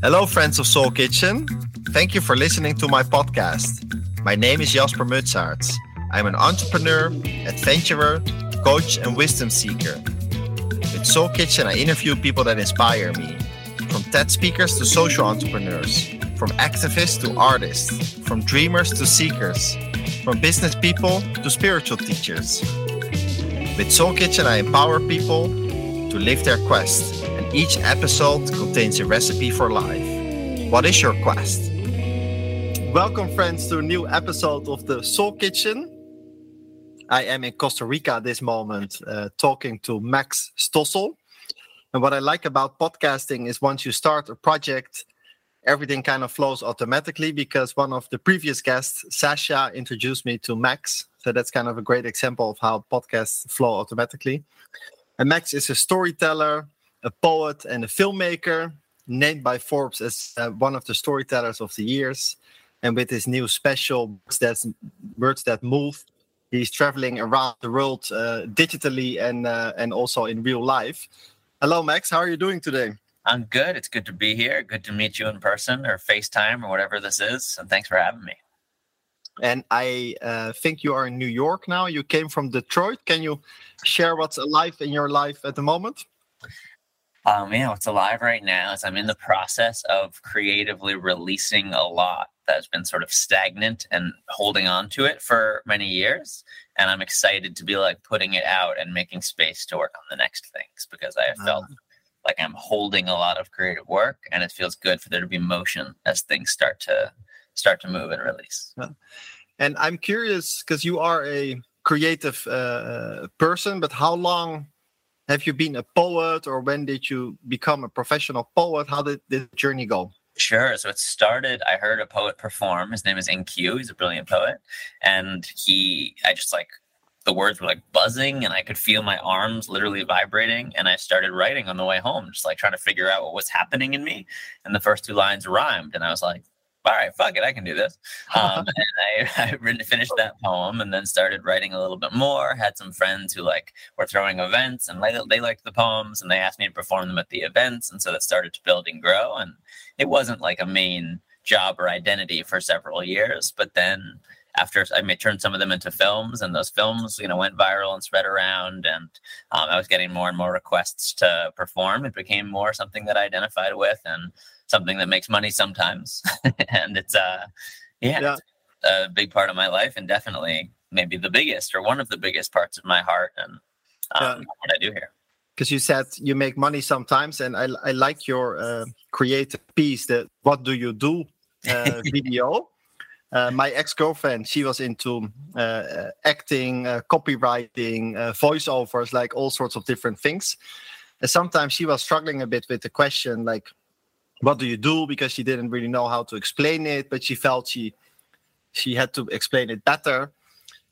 Hello, friends of Soul Kitchen. Thank you for listening to my podcast. My name is Jasper Mutsaerts. I'm an entrepreneur, adventurer, coach, and wisdom seeker. With Soul Kitchen, I interview people that inspire me from TED speakers to social entrepreneurs, from activists to artists, from dreamers to seekers, from business people to spiritual teachers. With Soul Kitchen, I empower people to live their quest and each episode contains a recipe for life. What is your quest? Welcome, friends, to a new episode of the Soul Kitchen. I am in Costa Rica this moment uh, talking to Max Stossel. And what I like about podcasting is once you start a project, everything kind of flows automatically because one of the previous guests, Sasha, introduced me to Max. So that's kind of a great example of how podcasts flow automatically. And Max is a storyteller, a poet and a filmmaker, named by Forbes as uh, one of the storytellers of the years. And with his new special, That's Words That Move, he's traveling around the world uh, digitally and uh, and also in real life. Hello, Max. How are you doing today? I'm good. It's good to be here. Good to meet you in person or FaceTime or whatever this is. And thanks for having me. And I uh, think you are in New York now. You came from Detroit. Can you share what's alive in your life at the moment? um, you know, what's alive right now is I'm in the process of creatively releasing a lot that's been sort of stagnant and holding on to it for many years. And I'm excited to be like putting it out and making space to work on the next things because I have felt uh, like I'm holding a lot of creative work and it feels good for there to be motion as things start to start to move and release. And I'm curious because you are a creative uh, uh, person, but how long have you been a poet or when did you become a professional poet? How did the journey go? Sure. So it started, I heard a poet perform. His name is NQ. He's a brilliant poet. And he, I just like, the words were like buzzing and I could feel my arms literally vibrating. And I started writing on the way home, just like trying to figure out what was happening in me. And the first two lines rhymed. And I was like, all right, fuck it, I can do this. Um, and I, I finished that poem and then started writing a little bit more. Had some friends who like were throwing events and they, they liked the poems and they asked me to perform them at the events. And so that started to build and grow. And it wasn't like a main job or identity for several years. But then after I may turn some of them into films, and those films, you know, went viral and spread around, and um, I was getting more and more requests to perform. It became more something that I identified with, and something that makes money sometimes. and it's uh yeah, yeah. It's a big part of my life and definitely maybe the biggest or one of the biggest parts of my heart and um, yeah. what I do here. Because you said you make money sometimes, and I, I like your uh, creative piece that what do you do uh, video. Uh, my ex-girlfriend she was into uh, uh acting uh, copywriting uh, voiceovers like all sorts of different things and sometimes she was struggling a bit with the question like what do you do? Because she didn't really know how to explain it but she felt she she had to explain it better.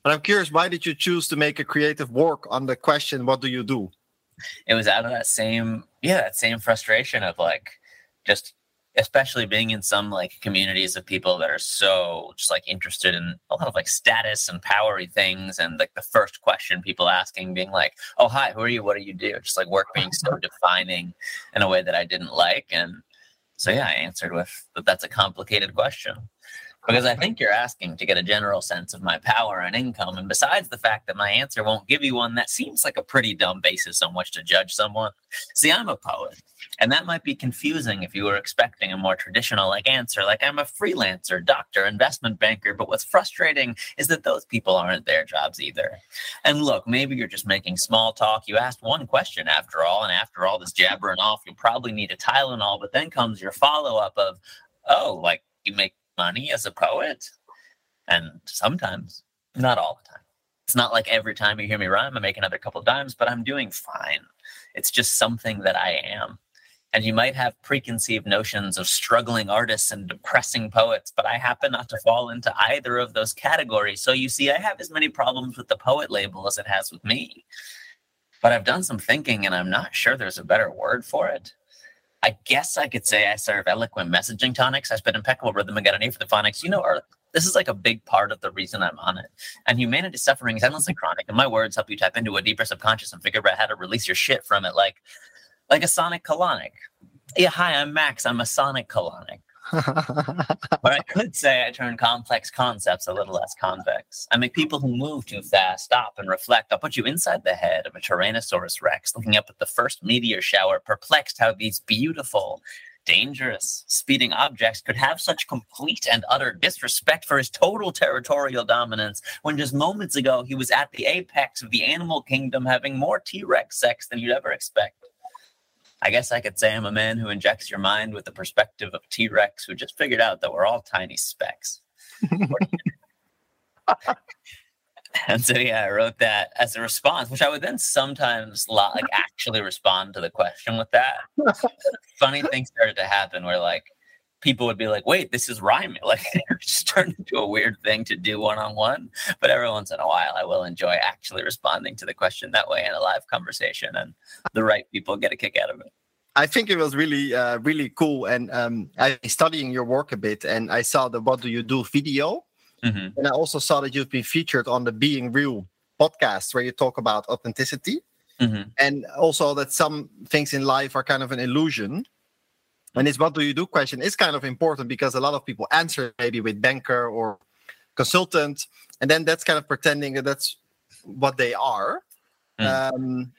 But i'm curious why did you choose to make a creative work on the question what do you do? It was out of that same yeah that same frustration of like just especially being in some like communities of people that are so just like interested in a lot of like status and powery things and like the first question people asking being like oh hi who are you? What do you do? Just like work being so defining in a way that i didn't like and so yeah, I answered with that that's a complicated question because I think you're asking to get a general sense of my power and income. And besides the fact that my answer won't give you one, that seems like a pretty dumb basis on which to judge someone. See, I'm a poet, and that might be confusing if you were expecting a more traditional like answer, like I'm a freelancer, doctor, investment banker. But what's frustrating is that those people aren't their jobs either. And look, maybe you're just making small talk. You asked one question after all, and after all this jabbering off, you'll probably need a Tylenol. But then comes your follow up of, oh, like you make money as a poet. And sometimes, not all the time. It's not like every time you hear me rhyme, I make another couple of dimes, but I'm doing fine. It's just something that I am. And you might have preconceived notions of struggling artists and depressing poets, but I happen not to fall into either of those categories. So you see, I have as many problems with the poet label as it has with me. But I've done some thinking and I'm not sure there's a better word for it. I guess I could say I serve eloquent messaging tonics. I spit impeccable rhythm and get an A for the phonics. You know, this is like a big part of the reason I'm on it. And humanity's suffering is endlessly chronic. And my words help you tap into a deeper subconscious and figure out how to release your shit from it, like like a sonic colonic. Yeah, hi, I'm Max. I'm a sonic colonic. but I could say I turn complex concepts a little less convex. I make people who move too fast stop and reflect. I'll put you inside the head of a Tyrannosaurus Rex, looking up at the first meteor shower, perplexed how these beautiful, dangerous, speeding objects could have such complete and utter disrespect for his total territorial dominance when just moments ago he was at the apex of the animal kingdom having more T Rex sex than you'd ever expect. I guess I could say I'm a man who injects your mind with the perspective of T Rex who just figured out that we're all tiny specks. and so yeah, I wrote that as a response, which I would then sometimes like actually respond to the question with that. Funny things started to happen where like people would be like, wait, this is rhyming. Like it just turned into a weird thing to do one on one. But every once in a while, I will enjoy actually responding to the question that way in a live conversation, and the right people get a kick out of it. I think it was really, uh, really cool. And um, I studying your work a bit, and I saw the "What Do You Do" video, mm-hmm. and I also saw that you've been featured on the Being Real podcast, where you talk about authenticity, mm-hmm. and also that some things in life are kind of an illusion and this what do you do question is kind of important because a lot of people answer maybe with banker or consultant and then that's kind of pretending that that's what they are mm. um,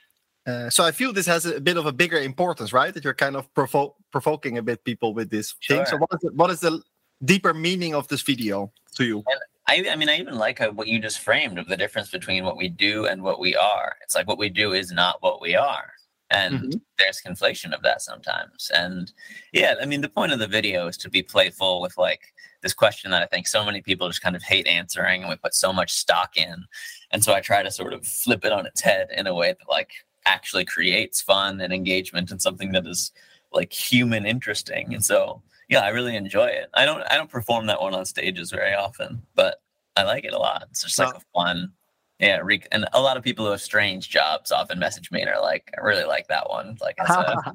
uh, so i feel this has a bit of a bigger importance right that you're kind of provo- provoking a bit people with this sure. thing so what is, the, what is the deeper meaning of this video to you I, I mean, I even like what you just framed of the difference between what we do and what we are. It's like what we do is not what we are and mm-hmm. there's conflation of that sometimes. And yeah i mean the point of the video is to be playful with like this question that i think so many people just kind of hate answering and we put so much stock in. And so i try to sort of flip it on its head in a way that like actually creates fun and engagement and something that is like human interesting. And so yeah i really enjoy it. I don't i don't perform that one on stages very often but i like it a lot. It's just like a fun yeah, and a lot of people who have strange jobs often message me and are like, "I really like that one." Like, it's, a,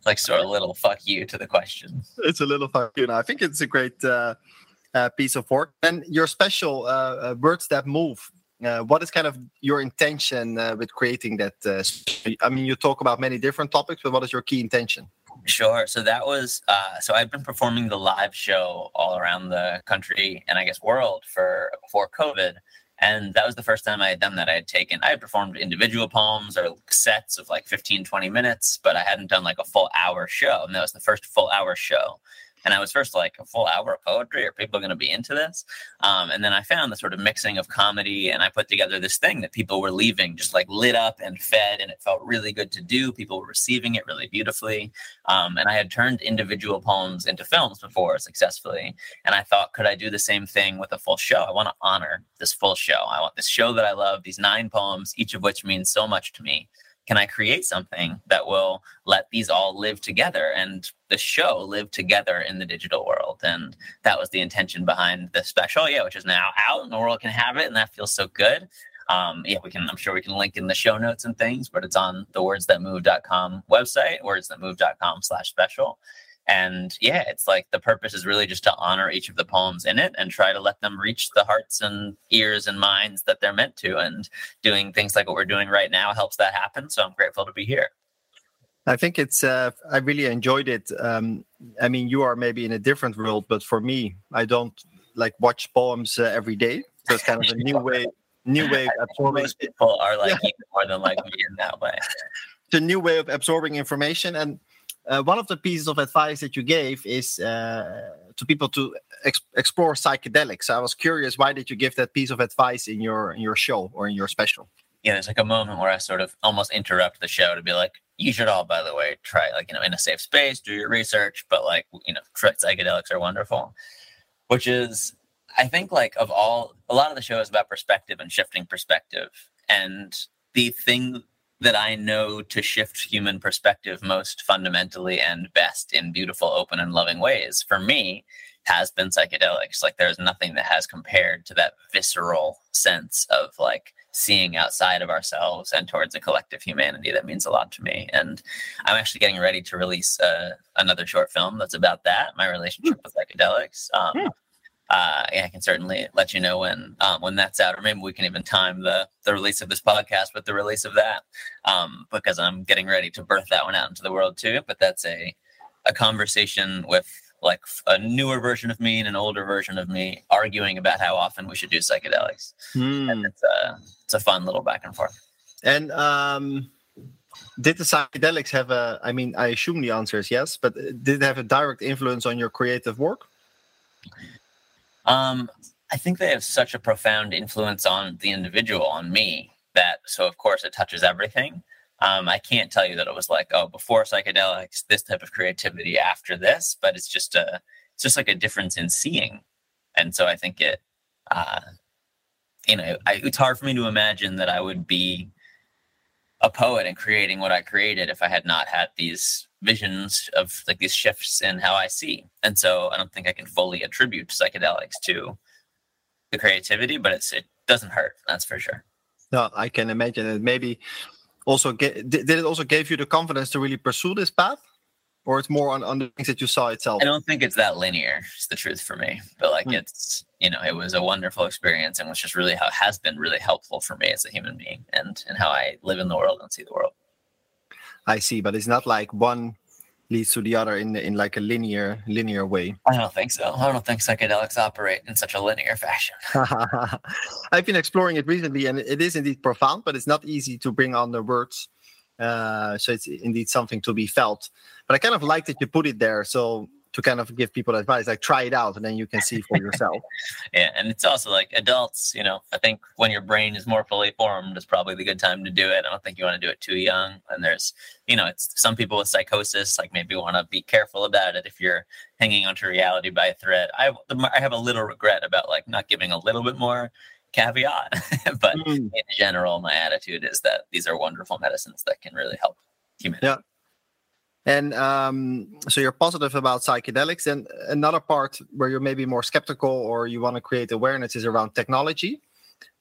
like sort of little fuck you to the question. It's a little fuck you. And I think it's a great uh, uh, piece of work. And your special uh, uh words that move. Uh, what is kind of your intention uh, with creating that? I mean, you talk about many different topics, but what is your key intention? Sure. So that was so I've been performing the live show all around the country and I guess world for before COVID. And that was the first time I had done that. I had taken, I had performed individual poems or sets of like 15, 20 minutes, but I hadn't done like a full hour show. And that was the first full hour show. And I was first like a full hour of poetry. Are people going to be into this? Um, and then I found the sort of mixing of comedy, and I put together this thing that people were leaving just like lit up and fed, and it felt really good to do. People were receiving it really beautifully. Um, and I had turned individual poems into films before successfully, and I thought, could I do the same thing with a full show? I want to honor this full show. I want this show that I love, these nine poems, each of which means so much to me can I create something that will let these all live together and the show live together in the digital world? And that was the intention behind the special, yeah, which is now out and the world can have it, and that feels so good. Um, yeah, we can. I'm sure we can link in the show notes and things, but it's on the wordsthatmove.com website, wordsthatmove.com/special. And yeah, it's like the purpose is really just to honor each of the poems in it and try to let them reach the hearts and ears and minds that they're meant to. And doing things like what we're doing right now helps that happen. So I'm grateful to be here. I think it's, uh, I really enjoyed it. Um, I mean, you are maybe in a different world, but for me, I don't like watch poems uh, every day. So it's kind of a new way, new way of absorbing. Most people are like yeah. more than like me in that way. It's a new way of absorbing information. And uh, one of the pieces of advice that you gave is uh, to people to ex- explore psychedelics. I was curious, why did you give that piece of advice in your in your show or in your special? Yeah, there's like a moment where I sort of almost interrupt the show to be like, "You should all, by the way, try like you know in a safe space, do your research, but like you know, psychedelics are wonderful." Which is, I think, like of all a lot of the show is about perspective and shifting perspective, and the thing that I know to shift human perspective most fundamentally and best in beautiful, open, and loving ways for me has been psychedelics. Like there's nothing that has compared to that visceral sense of like seeing outside of ourselves and towards a collective humanity that means a lot to me. And I'm actually getting ready to release uh, another short film that's about that, my relationship with psychedelics. Um, yeah. Uh, yeah, I can certainly let you know when um, when that's out, or maybe we can even time the the release of this podcast with the release of that, um, because I'm getting ready to birth that one out into the world too. But that's a a conversation with like a newer version of me and an older version of me arguing about how often we should do psychedelics. Mm. And it's a it's a fun little back and forth. And um, did the psychedelics have a? I mean, I assume the answer is yes, but did it have a direct influence on your creative work? Um, I think they have such a profound influence on the individual, on me, that so of course it touches everything. Um, I can't tell you that it was like, oh, before psychedelics, this type of creativity, after this, but it's just a, it's just like a difference in seeing, and so I think it, uh, you know, I, it's hard for me to imagine that I would be a poet and creating what I created if I had not had these visions of like these shifts in how I see. And so I don't think I can fully attribute psychedelics to the creativity, but it's it doesn't hurt, that's for sure. No, I can imagine it. Maybe also get, did it also gave you the confidence to really pursue this path or it's more on, on the things that you saw itself i don't think it's that linear it's the truth for me but like mm. it's you know it was a wonderful experience and was just really how has been really helpful for me as a human being and and how i live in the world and see the world i see but it's not like one leads to the other in in like a linear linear way. I don't think so. I don't think psychedelics operate in such a linear fashion. I've been exploring it recently, and it is indeed profound, but it's not easy to bring on the words. Uh, so it's indeed something to be felt. But I kind of like that you put it there. So to kind of give people advice like try it out and then you can see for yourself. Yeah and it's also like adults you know i think when your brain is more fully formed is probably the good time to do it. I don't think you want to do it too young and there's you know it's some people with psychosis like maybe want to be careful about it if you're hanging onto reality by a thread. I have, I have a little regret about like not giving a little bit more caveat but mm. in general my attitude is that these are wonderful medicines that can really help humanity. Yeah and um, so you're positive about psychedelics. And another part where you're maybe more skeptical or you want to create awareness is around technology.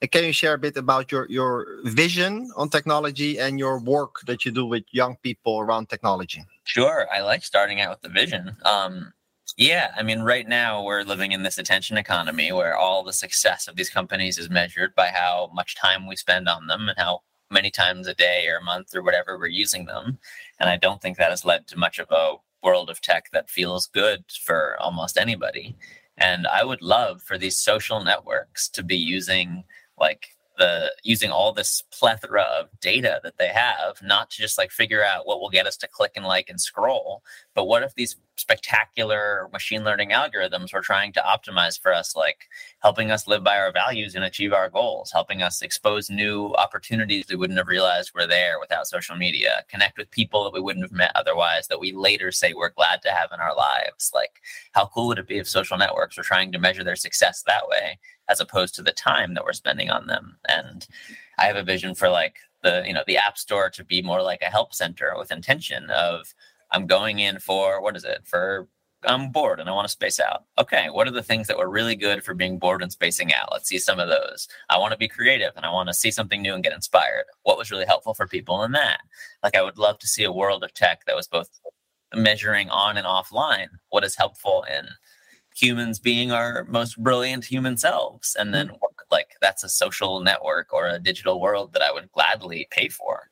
And can you share a bit about your, your vision on technology and your work that you do with young people around technology? Sure. I like starting out with the vision. Um, yeah, I mean, right now we're living in this attention economy where all the success of these companies is measured by how much time we spend on them and how many times a day or a month or whatever we're using them. And I don't think that has led to much of a world of tech that feels good for almost anybody. And I would love for these social networks to be using like the using all this plethora of data that they have, not to just like figure out what will get us to click and like and scroll, but what if these spectacular machine learning algorithms were trying to optimize for us, like helping us live by our values and achieve our goals, helping us expose new opportunities we wouldn't have realized were there without social media, connect with people that we wouldn't have met otherwise that we later say we're glad to have in our lives. Like, how cool would it be if social networks were trying to measure their success that way as opposed to the time that we're spending on them. And I have a vision for like the, you know, the app store to be more like a help center with intention of I'm going in for what is it? For I'm bored and I want to space out. Okay, what are the things that were really good for being bored and spacing out? Let's see some of those. I want to be creative and I want to see something new and get inspired. What was really helpful for people in that? Like, I would love to see a world of tech that was both measuring on and offline what is helpful in humans being our most brilliant human selves and then mm-hmm. like that's a social network or a digital world that i would gladly pay for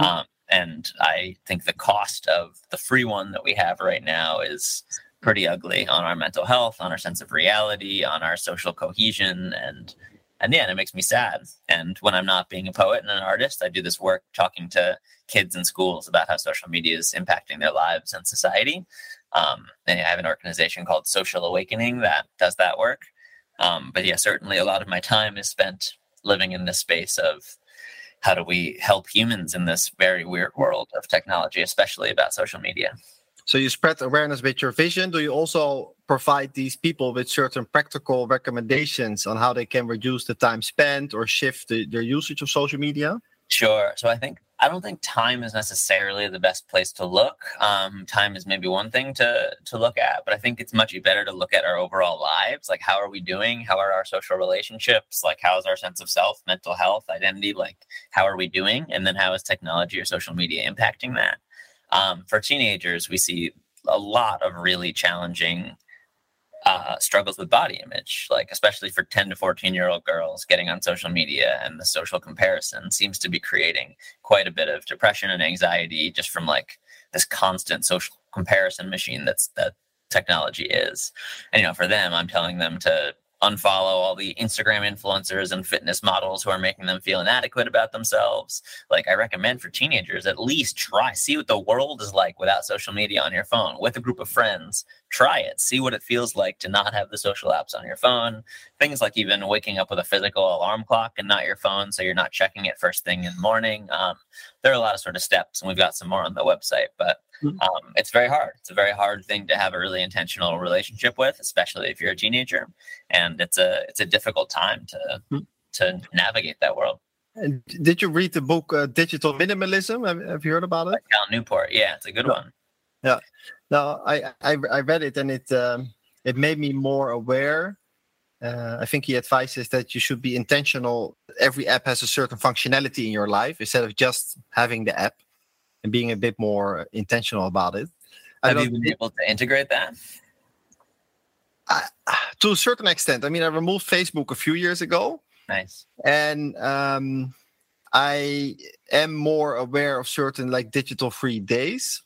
mm-hmm. um, and i think the cost of the free one that we have right now is pretty ugly on our mental health on our sense of reality on our social cohesion and and yeah, it makes me sad. And when I'm not being a poet and an artist, I do this work talking to kids in schools about how social media is impacting their lives and society. Um, and I have an organization called Social Awakening that does that work. Um, but yeah, certainly a lot of my time is spent living in this space of how do we help humans in this very weird world of technology, especially about social media. So you spread awareness with your vision. Do you also provide these people with certain practical recommendations on how they can reduce the time spent or shift the, their usage of social media? Sure. So I think I don't think time is necessarily the best place to look. Um, time is maybe one thing to to look at, but I think it's much better to look at our overall lives. Like, how are we doing? How are our social relationships? Like, how's our sense of self, mental health, identity? Like, how are we doing? And then, how is technology or social media impacting that? Um, for teenagers, we see a lot of really challenging uh, struggles with body image, like especially for 10 to 14 year old girls getting on social media and the social comparison seems to be creating quite a bit of depression and anxiety just from like this constant social comparison machine that's that technology is. And, you know, for them, I'm telling them to unfollow all the Instagram influencers and fitness models who are making them feel inadequate about themselves. Like I recommend for teenagers, at least try, see what the world is like without social media on your phone with a group of friends. Try it, see what it feels like to not have the social apps on your phone. Things like even waking up with a physical alarm clock and not your phone, so you're not checking it first thing in the morning. Um, there are a lot of sort of steps, and we've got some more on the website, but Mm-hmm. Um, it's very hard. It's a very hard thing to have a really intentional relationship with, especially if you're a teenager, and it's a it's a difficult time to mm-hmm. to navigate that world. And did you read the book uh, Digital Minimalism? Have, have, you heard about it? Cal Newport. Yeah, it's a good yeah. one. Yeah. No, I, I I read it and it um, it made me more aware. Uh, I think he advises that you should be intentional. Every app has a certain functionality in your life instead of just having the app and being a bit more intentional about it. Have you been it, able to integrate that? I, to a certain extent. I mean, I removed Facebook a few years ago. Nice. And um, I am more aware of certain like digital free days.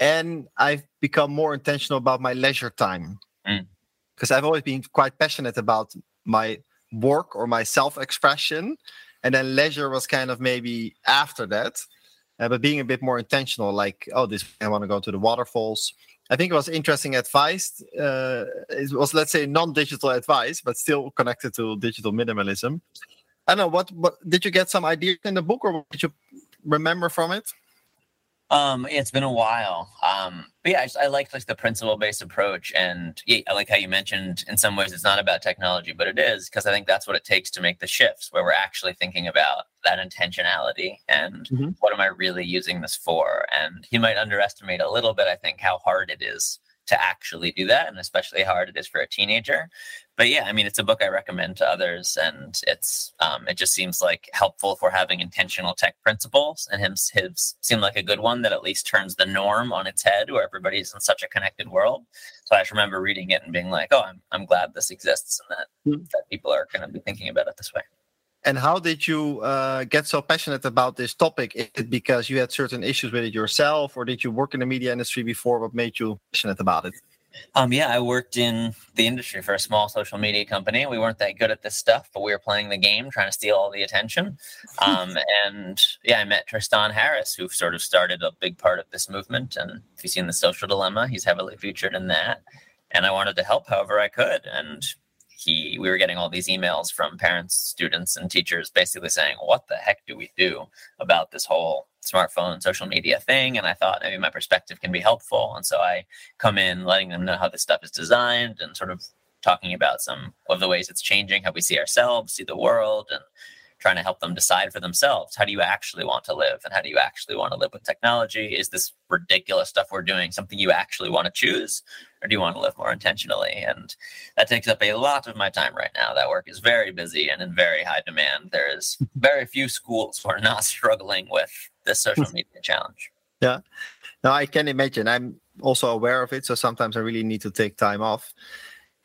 And I've become more intentional about my leisure time. Because mm. I've always been quite passionate about my work or my self expression. And then leisure was kind of maybe after that uh, but being a bit more intentional like oh this i want to go to the waterfalls i think it was interesting advice uh, it was let's say non-digital advice but still connected to digital minimalism i don't know what what did you get some ideas in the book or did you remember from it um, it's been a while. Um, but yeah, I, I like like the principle based approach, and yeah, I like how you mentioned in some ways it's not about technology, but it is because I think that's what it takes to make the shifts where we're actually thinking about that intentionality and mm-hmm. what am I really using this for. And you might underestimate a little bit, I think, how hard it is to actually do that, and especially how hard it is for a teenager. But yeah, I mean, it's a book I recommend to others, and it's um, it just seems like helpful for having intentional tech principles, and him his seemed like a good one that at least turns the norm on its head, where everybody's in such a connected world. So I just remember reading it and being like, oh, I'm I'm glad this exists, and that mm-hmm. that people are going to be thinking about it this way. And how did you uh, get so passionate about this topic? Is it because you had certain issues with it yourself, or did you work in the media industry before? What made you passionate about it? Um, yeah, I worked in the industry for a small social media company. We weren't that good at this stuff, but we were playing the game, trying to steal all the attention. Um, and yeah, I met Tristan Harris, who sort of started a big part of this movement. And if you've seen the Social Dilemma, he's heavily featured in that. And I wanted to help however I could. And he we were getting all these emails from parents, students, and teachers basically saying, "What the heck do we do about this whole smartphone social media thing?" And I thought maybe my perspective can be helpful, and so I come in letting them know how this stuff is designed and sort of talking about some of the ways it's changing how we see ourselves, see the world, and trying to help them decide for themselves how do you actually want to live? And how do you actually want to live with technology? Is this ridiculous stuff we're doing something you actually want to choose? Or do you want to live more intentionally? And that takes up a lot of my time right now. That work is very busy and in very high demand. There is very few schools who are not struggling with this social media challenge. Yeah. No i can imagine. I'm also aware of it so sometimes i really need to take time off.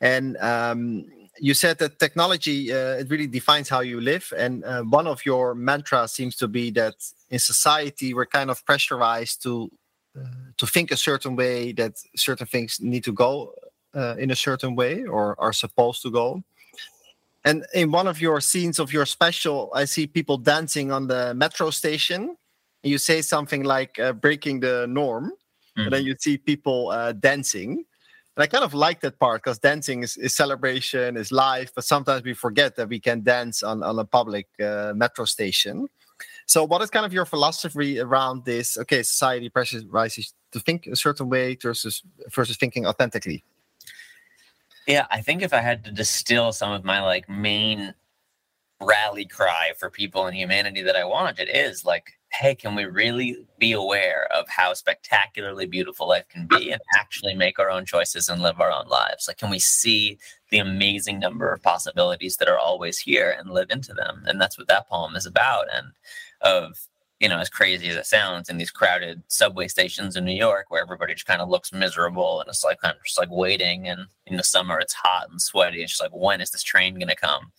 And um, you said that technology uh, it really defines how you live and uh, one of your mantras seems to be that in society we're kind of pressurized to uh, to think a certain way that certain things need to go uh, in a certain way or are supposed to go and in one of your scenes of your special i see people dancing on the metro station you say something like uh, breaking the norm mm-hmm. and then mm-hmm. you see people uh, dancing and I kind of like that part because dancing is, is, celebration, is life, but sometimes we forget that we can dance on, on a public uh, metro station. So, what is kind of your philosophy around this? Okay, society pressurizes to think a certain way versus versus thinking authentically. Yeah, I think if I had to distill some of my like main rally cry for people and humanity that I want. It is like, hey, can we really be aware of how spectacularly beautiful life can be and actually make our own choices and live our own lives? Like, can we see the amazing number of possibilities that are always here and live into them? And that's what that poem is about. And of you know, as crazy as it sounds, in these crowded subway stations in New York where everybody just kind of looks miserable and it's like kind of just like waiting. And in the summer, it's hot and sweaty. It's just like, when is this train going to come?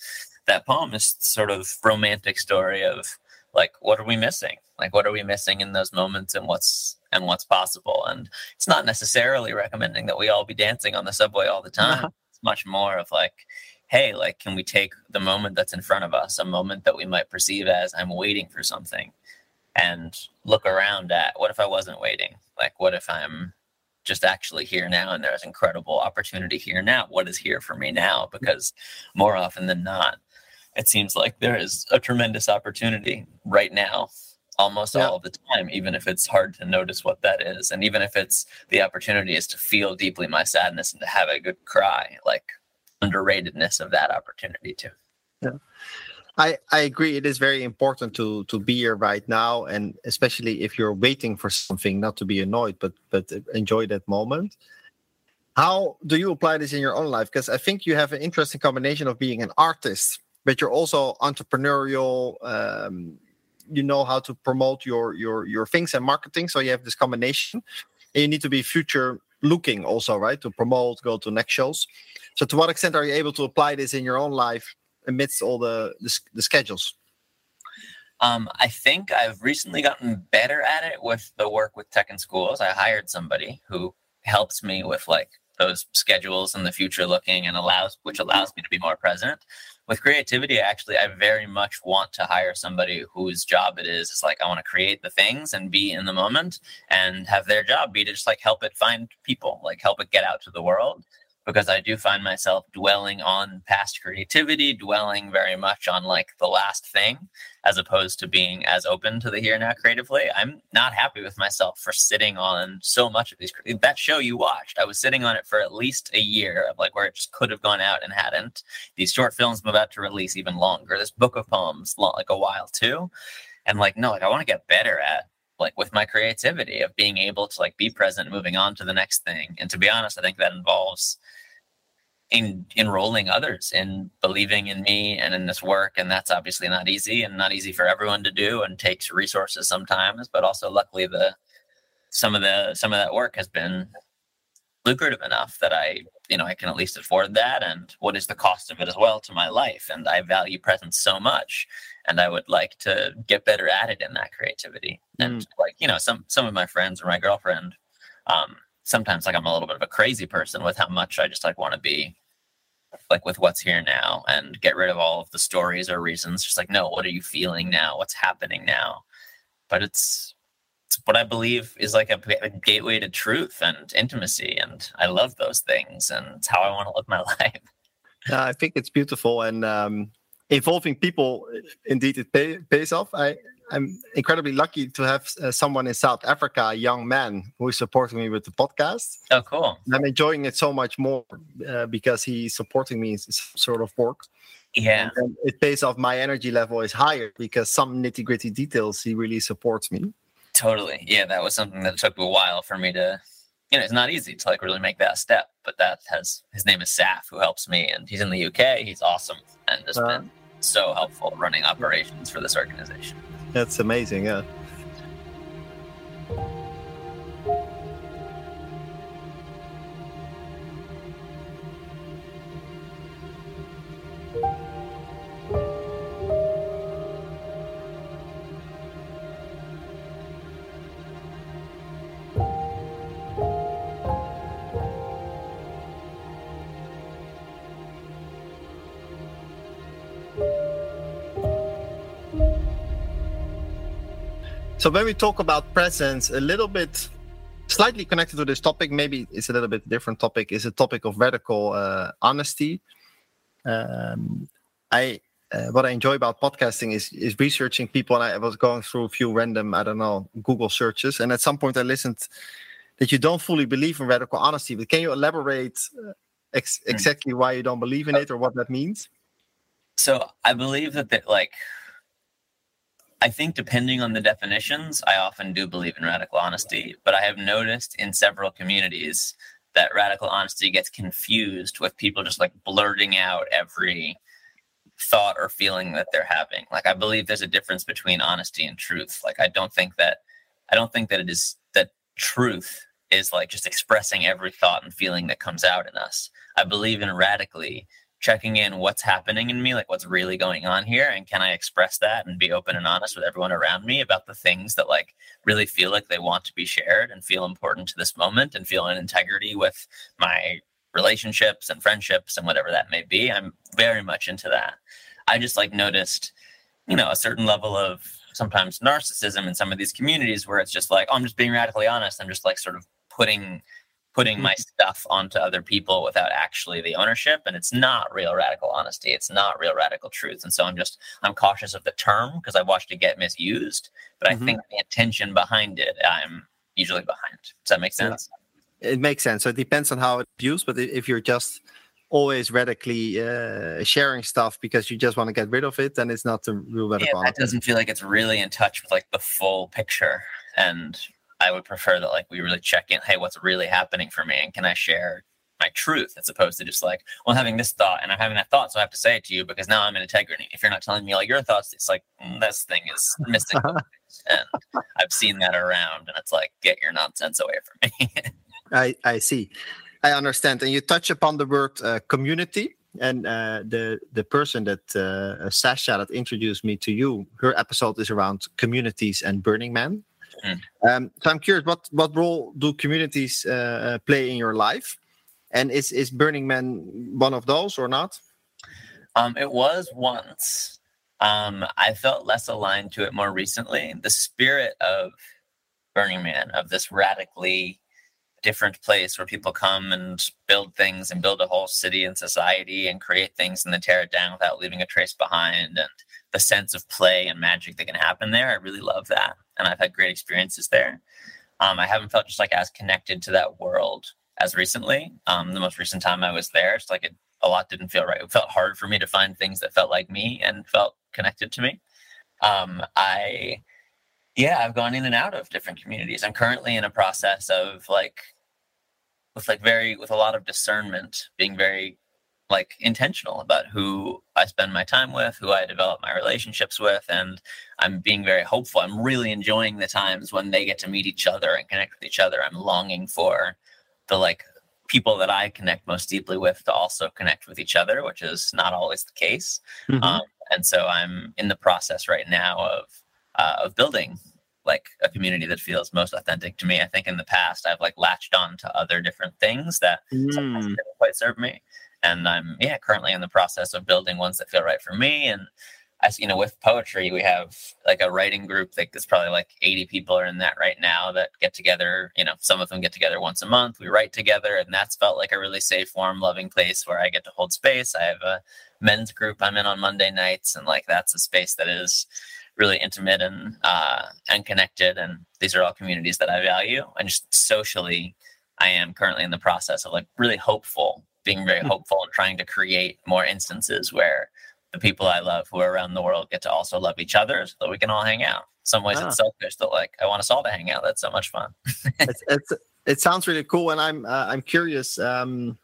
That poem is sort of romantic story of like, what are we missing? Like, what are we missing in those moments and what's and what's possible? And it's not necessarily recommending that we all be dancing on the subway all the time. It's much more of like, hey, like, can we take the moment that's in front of us, a moment that we might perceive as I'm waiting for something? and look around at what if I wasn't waiting? Like, what if I'm just actually here now and there's incredible opportunity here now? What is here for me now? Because more often than not, it seems like there is a tremendous opportunity right now almost yeah. all of the time even if it's hard to notice what that is and even if it's the opportunity is to feel deeply my sadness and to have a good cry like underratedness of that opportunity too yeah I, I agree. It is very important to to be here right now, and especially if you're waiting for something, not to be annoyed, but but enjoy that moment. How do you apply this in your own life? Because I think you have an interesting combination of being an artist, but you're also entrepreneurial. Um, you know how to promote your your your things and marketing, so you have this combination. And you need to be future looking also, right? To promote, go to next shows. So, to what extent are you able to apply this in your own life amidst all the the, the schedules? Um, I think I've recently gotten better at it with the work with tech and schools. I hired somebody who helps me with like those schedules and the future looking and allows which allows me to be more present. With creativity actually i very much want to hire somebody whose job it is it's like i want to create the things and be in the moment and have their job be to just like help it find people like help it get out to the world because I do find myself dwelling on past creativity, dwelling very much on like the last thing, as opposed to being as open to the here and now creatively. I'm not happy with myself for sitting on so much of these. That show you watched, I was sitting on it for at least a year of like where it just could have gone out and hadn't. These short films I'm about to release even longer. This book of poems, like a while too. And like, no, like I want to get better at like with my creativity of being able to like be present moving on to the next thing and to be honest i think that involves in enrolling others in believing in me and in this work. And that's obviously not easy and not easy for everyone to do and takes resources sometimes but also luckily the some of the some of that work has been lucrative enough that i you know i can at least afford that and what is the cost of it as well to my life? And i value presence so much and i would like to get better at it in that creativity. Mm. and like you know some some of my friends or my girlfriend um sometimes like i'm a little bit of a crazy person with how much i just like want to be like with what's here now and get rid of all of the stories or reasons. Just like no what are you feeling now? What's happening now? But it's it's what i believe is like a, a gateway to truth and intimacy and i love those things and it's how i want to live my life. Yeah i think it's beautiful and um involving people indeed it pay, pays off. I I'm incredibly lucky to have uh, someone in South Africa, a young man, who is supporting me with the podcast. Oh, cool! And I'm enjoying it so much more uh, because he's supporting me in sort of work. Yeah, and it pays off. My energy level is higher because some nitty gritty details he really supports me. Totally. Yeah, that was something that took a while for me to. You know, it's not easy to like really make that step, but that has his name is Saf, who helps me, and he's in the UK. He's awesome and has uh, been so helpful running operations for this organization. That's amazing, yeah. So when we talk about presence, a little bit slightly connected to this topic, maybe it's a little bit different topic, is a topic of radical uh, honesty. Um, I uh, what I enjoy about podcasting is is researching people, and I was going through a few random, I don't know, Google searches, and at some point I listened that you don't fully believe in radical honesty. But can you elaborate uh, ex- hmm. exactly why you don't believe in it or what that means? So I believe that that like I think depending on the definitions, I often do believe in radical honesty, but I have noticed in several communities that radical honesty gets confused with people just like blurting out every thought or feeling that they're having. Like I believe there's a difference between honesty and truth. Like I don't think that I don't think that it is that truth is like just expressing every thought and feeling that comes out in us. I believe in radically checking in what's happening in me, like what's really going on here, and can I express that and be open and honest with everyone around me about the things that like really feel like they want to be shared and feel important to this moment and feel in integrity with my relationships and friendships and whatever that may be. I'm very much into that. I just like noticed, you know, a certain level of sometimes narcissism in some of these communities where it's just like, oh, I'm just being radically honest. I'm just like sort of putting putting my mm-hmm. stuff onto other people without actually the ownership and it's not real radical honesty it's not real radical truth and so i'm just i'm cautious of the term because i watched it get misused but mm-hmm. i think the intention behind it i'm usually behind does that make sense yeah. it makes sense so it depends on how it's used but if you're just always radically uh, sharing stuff because you just want to get rid of it then it's not the real radical yeah, that doesn't feel like it's really in touch with like the full picture and I would prefer that like we really check in, hey, what's really happening for me? And can I share my truth as opposed to just like, well, I'm having this thought and I'm having that thought, so I have to say it to you because now I'm in integrity. If you're not telling me all your thoughts, it's like mm, this thing is missing. and I've seen that around, and it's like, get your nonsense away from me. I I see, I understand, and you touch upon the word uh, community. And uh, the the person that uh, Sasha that introduced me to you, her episode is around communities and Burning Man. Mm. Um, so I'm curious, what what role do communities uh, uh, play in your life? And is is Burning Man one of those or not? Um, it was once. Um, I felt less aligned to it more recently. The spirit of Burning Man, of this radically different place where people come and build things and build a whole city and society and create things and then tear it down without leaving a trace behind and the sense of play and magic that can happen there. I really love that and I've had great experiences there. Um, I haven't felt just like as connected to that world as recently. Um, the most recent time I was there, it's like it, a lot didn't feel right. It felt hard for me to find things that felt like me and felt connected to me. Um, I, yeah, I've gone in and out of different communities. I'm currently in a process of like, with like very, with a lot of discernment, being very like intentional about who I spend my time with, who I develop my relationships with, and I'm being very hopeful. I'm really enjoying the times when they get to meet each other and connect with each other. I'm longing for the like people that I connect most deeply with to also connect with each other, which is not always the case. Mm-hmm. Um, and so I'm in the process right now of uh, of building like a community that feels most authentic to me. I think in the past I've like latched on to other different things that mm. sometimes didn't quite serve me and I'm yeah currently in the process of building ones that feel right for me. And as you know, with poetry, we have like a writing group that is probably like 80 people are in that right now that get together. You know, some of them get together once a month. We write together, and that's felt like a really safe, warm, loving place where I get to hold space. I have a men's group I'm in on Monday nights, and like that's a space that is really intimate and uh, and connected. And these are all communities that I value. And just socially, I am currently in the process of like really hopeful being very hmm. hopeful and trying to create more instances where the people I love who are around the world get to also love each other so that we can all hang out. Some ways ah. it's selfish that like I want us all to hang out. That's so much fun. it's, it's, it sounds really cool, and I'm uh, I'm curious. Um,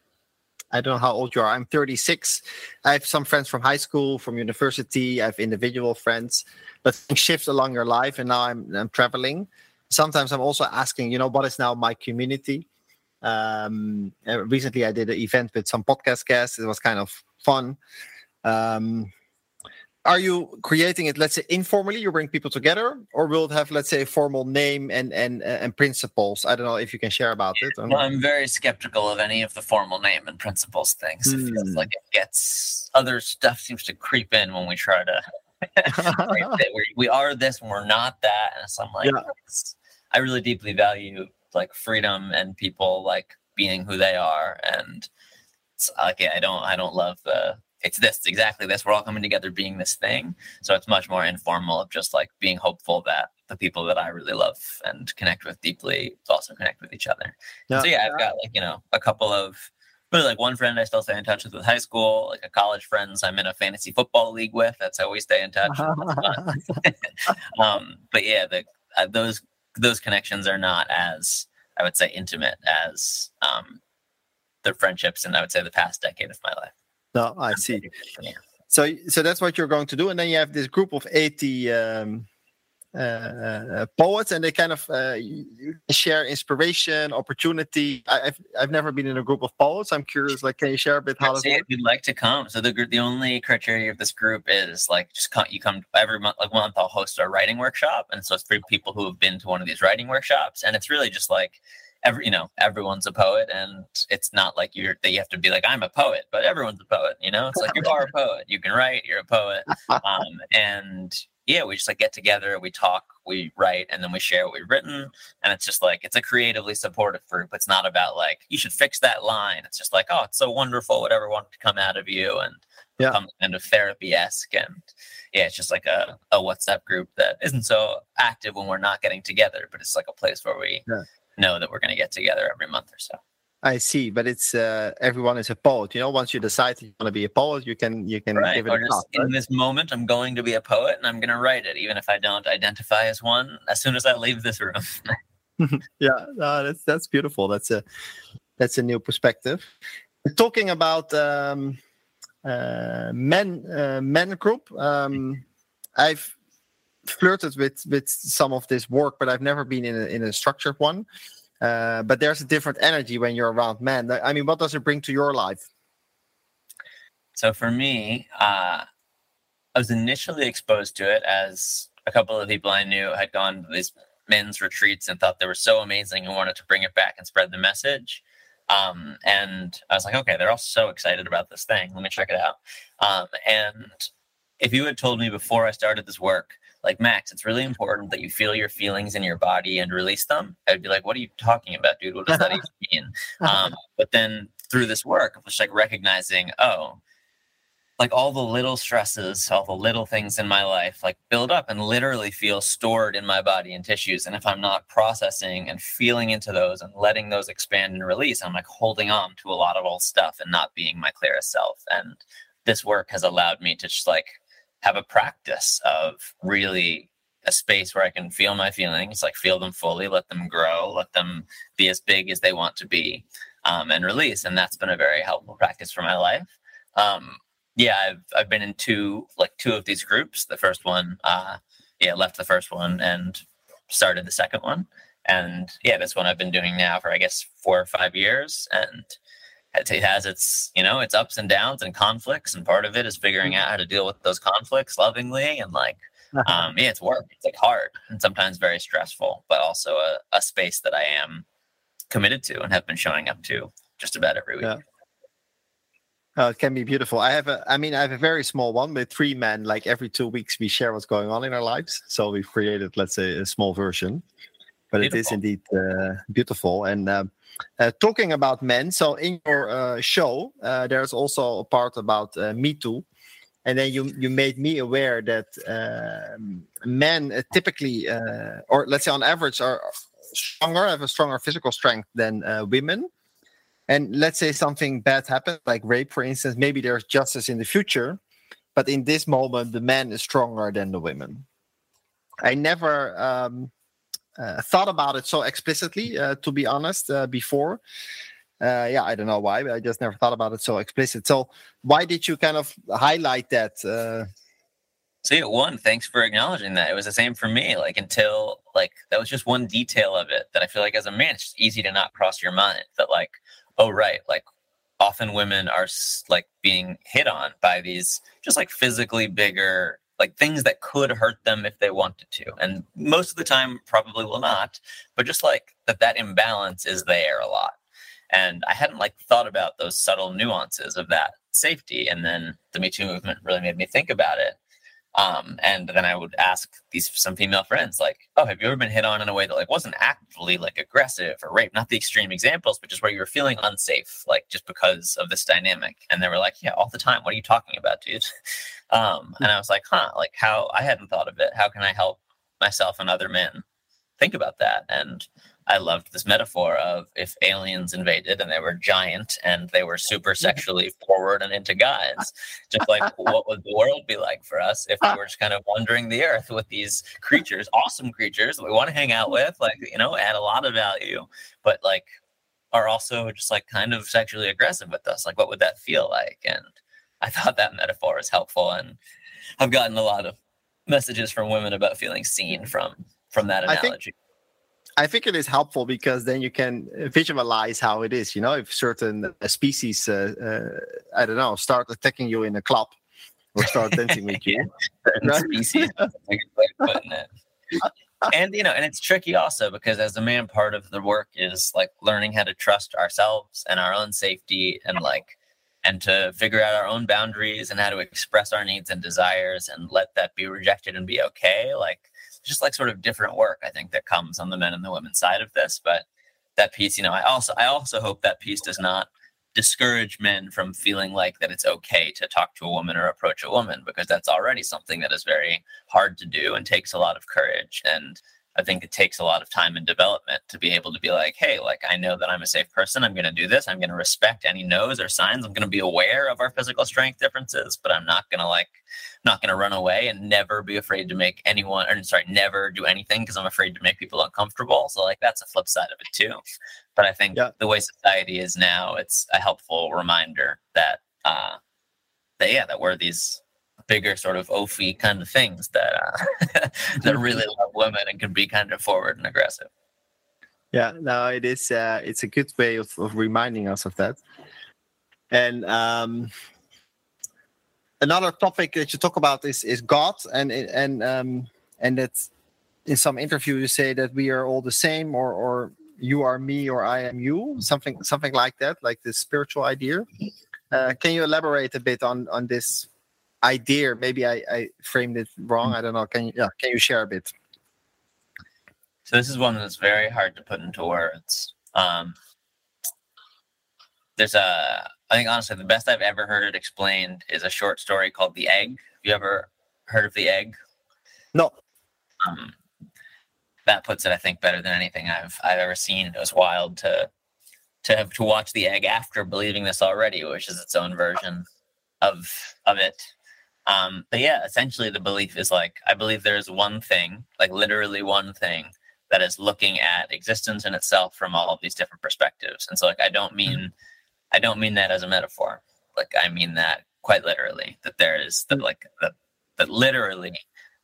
I don't know how old you are. I'm 36. I have some friends from high school, from university. I have individual friends, but things shift along your life, and now I'm I'm traveling. Sometimes I'm also asking, you know, what is now my community? Um, recently, I did an event with some podcast guests. It was kind of fun. Um, are you creating it, let's say, informally? You bring people together, or will it have, let's say, a formal name and and and principles? I don't know if you can share about it. Well, I'm very skeptical of any of the formal name and principles things. It feels hmm. like it gets other stuff seems to creep in when we try to. we are this and we're not that, and so I'm like, yeah. I really deeply value like freedom and people like being who they are and it's like i don't i don't love the it's this exactly this we're all coming together being this thing so it's much more informal of just like being hopeful that the people that i really love and connect with deeply also connect with each other yeah. so yeah i've got like you know a couple of but like one friend I still stay in touch with with high school, like a college friends I'm in a fantasy football league with. That's how we stay in touch. um, but yeah, the uh, those those connections are not as I would say intimate as um, the friendships in I would say the past decade of my life. No, I see. So, so that's what you're going to do, and then you have this group of eighty um, poets, and they kind of uh, share inspiration, opportunity. I, have I've never been in a group of poets. I'm curious, like, can you share a bit how? Say if you'd like to come. So the the only criteria of this group is like just come, you come every month. Like month, I'll host a writing workshop, and so it's for people who have been to one of these writing workshops, and it's really just like every you know everyone's a poet and it's not like you're that you have to be like i'm a poet but everyone's a poet you know it's like you are a poet you can write you're a poet um, and yeah we just like get together we talk we write and then we share what we've written and it's just like it's a creatively supportive group it's not about like you should fix that line it's just like oh it's so wonderful whatever wanted to come out of you and yeah. come kind of therapy-esque and yeah it's just like a, a whatsapp group that isn't so active when we're not getting together but it's like a place where we yeah know that we're going to get together every month or so. I see, but it's uh, everyone is a poet. You know, once you decide you want to be a poet, you can you can right. give it or a just, In this moment, I'm going to be a poet, and I'm going to write it, even if I don't identify as one. As soon as I leave this room. yeah, no, that's that's beautiful. That's a that's a new perspective. Talking about um, uh, men uh, men group, um, I've flirted with with some of this work, but I've never been in a, in a structured one. Uh, but there's a different energy when you're around men. I mean, what does it bring to your life? So for me, uh, I was initially exposed to it as a couple of people I knew had gone to these men's retreats and thought they were so amazing and wanted to bring it back and spread the message. Um, and I was like, okay, they're all so excited about this thing. Let me check it out. Um, and if you had told me before I started this work like Max, it's really important that you feel your feelings in your body and release them. I'd be like, what are you talking about, dude? What does that even mean? Um, but then through this work, just like recognizing, oh, like all the little stresses, all the little things in my life, like build up and literally feel stored in my body and tissues. And if I'm not processing and feeling into those and letting those expand and release, I'm like holding on to a lot of old stuff and not being my clearest self. And this work has allowed me to just like have a practice of really a space where I can feel my feelings, like feel them fully, let them grow, let them be as big as they want to be, um, and release. And that's been a very helpful practice for my life. Um, yeah, I've I've been in two like two of these groups. The first one, uh, yeah, left the first one and started the second one. And yeah, this one I've been doing now for I guess four or five years. And it has its you know its ups and downs and conflicts and part of it is figuring out how to deal with those conflicts lovingly and like um yeah it's work it's like hard and sometimes very stressful but also a, a space that i am committed to and have been showing up to just about every week yeah. Oh, it can be beautiful. I have a, I mean, I have a very small one with three men. Like every two weeks, we share what's going on in our lives. So we've created, let's say, a small version, but beautiful. it is indeed uh, beautiful. And um, uh, talking about men, so in your uh, show, uh, there's also a part about uh, Me Too, and then you you made me aware that um, men uh, typically, uh, or let's say on average, are stronger, have a stronger physical strength than women. And let's say something bad happens, like rape, for instance, maybe there's justice in the future, but in this moment, the man is stronger than the women. I never um, thought about it so explicitly, uh, to be honest, uh, before. Uh, yeah, I don't know why, but I just never thought about it so explicit. So, why did you kind of highlight that? Uh? See, one, thanks for acknowledging that. It was the same for me. Like until like that was just one detail of it that I feel like as a man, it's easy to not cross your mind. That like, oh right, like often women are like being hit on by these just like physically bigger like things that could hurt them if they wanted to. And most of the time probably will not but just like that that imbalance is there a lot. And i hadn't like thought about those subtle nuances of that safety and then the me too movement really made me think about it um, and then I would ask these some female friends, like, "Oh, have you ever been hit on in a way that like wasn't actively like aggressive or rape? Not the extreme examples, but just where you were feeling unsafe, like just because of this dynamic." And they were like, "Yeah, all the time. What are you talking about, dude?" Um, and I was like, "Huh? Like how I hadn't thought of it. How can I help myself and other men think about that. And I loved this metaphor of if aliens invaded and they were giant and they were super sexually forward and into guys, just like what would the world be like for us if we were just kind of wandering the earth with these creatures, awesome creatures that we want to hang out with, like, you know, add a lot of value, but like are also just like kind of sexually aggressive with us. Like, what would that feel like? And I thought that metaphor was helpful. And I've gotten a lot of messages from women about feeling seen from from that analogy. I think it is helpful because then you can visualize how it is. You know, if certain uh, species, uh, uh, I don't know, start attacking you in a club or start dancing with you. species, and you know, and it's tricky also because as a man, part of the work is like learning how to trust ourselves and our own safety, and like, and to figure out our own boundaries and how to express our needs and desires and let that be rejected and be okay. Like just like sort of different work I think that comes on the men and the women side of this. But that piece, you know, I also I also hope that piece does not discourage men from feeling like that it's okay to talk to a woman or approach a woman because that's already something that is very hard to do and takes a lot of courage and I think it takes a lot of time and development to be able to be like, hey, like I know that I'm a safe person. I'm going to do this. I'm going to respect any no's or signs. I'm going to be aware of our physical strength differences, but I'm not going to like, not going to run away and never be afraid to make anyone, or sorry, never do anything because I'm afraid to make people uncomfortable. So like that's a flip side of it too. But I think yeah. the way society is now, it's a helpful reminder that, uh, that yeah, that we're these bigger sort of oafy kind of things that uh, that really love women and can be kind of forward and aggressive. Yeah, no, it is. Uh, it's a good way of, of reminding us of that. And um, another topic that you talk about is is God, and and um, and that in some interview you say that we are all the same, or or you are me, or I am you, something something like that, like this spiritual idea. Uh, can you elaborate a bit on on this idea maybe I, I framed it wrong mm. i don't know can you yeah can you share a bit? So this is one that's very hard to put into words. Um there's a i think honestly the best i've ever heard it explained is a short story called the egg. Have you ever heard of the egg? No. Um, that puts it i think better than anything i've i've ever seen. It was wild to to have to watch the egg after believing this already which is its own version of of it um, but yeah, essentially the belief is like, I believe there's one thing, like literally one thing that is looking at existence in itself from all of these different perspectives. And so like, I don't mm-hmm. mean, I don't mean that as a metaphor. Like I mean that quite literally, that there is that mm. like, the, that literally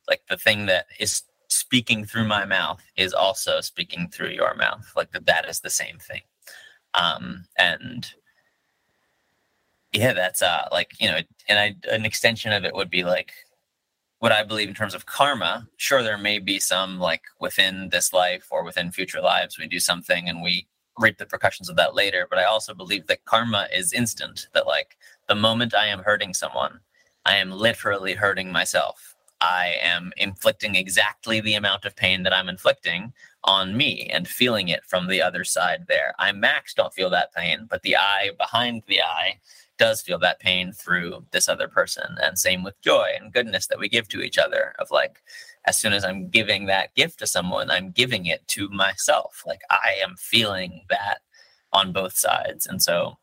like the thing that is speaking through my mouth is also speaking through your mouth. Like that, that is the same thing. Um, and yeah, that's uh like you know, and I an extension of it would be like what I believe in terms of karma. Sure, there may be some like within this life or within future lives we do something and we reap the repercussions of that later. But I also believe that karma is instant. That like the moment I am hurting someone, I am literally hurting myself. I am inflicting exactly the amount of pain that I'm inflicting on me and feeling it from the other side there. I max don't feel that pain, but the eye behind the eye does feel that pain through this other person. And same with joy and goodness that we give to each other of like, as soon as I'm giving that gift to someone, I'm giving it to myself. Like I am feeling that on both sides. And so,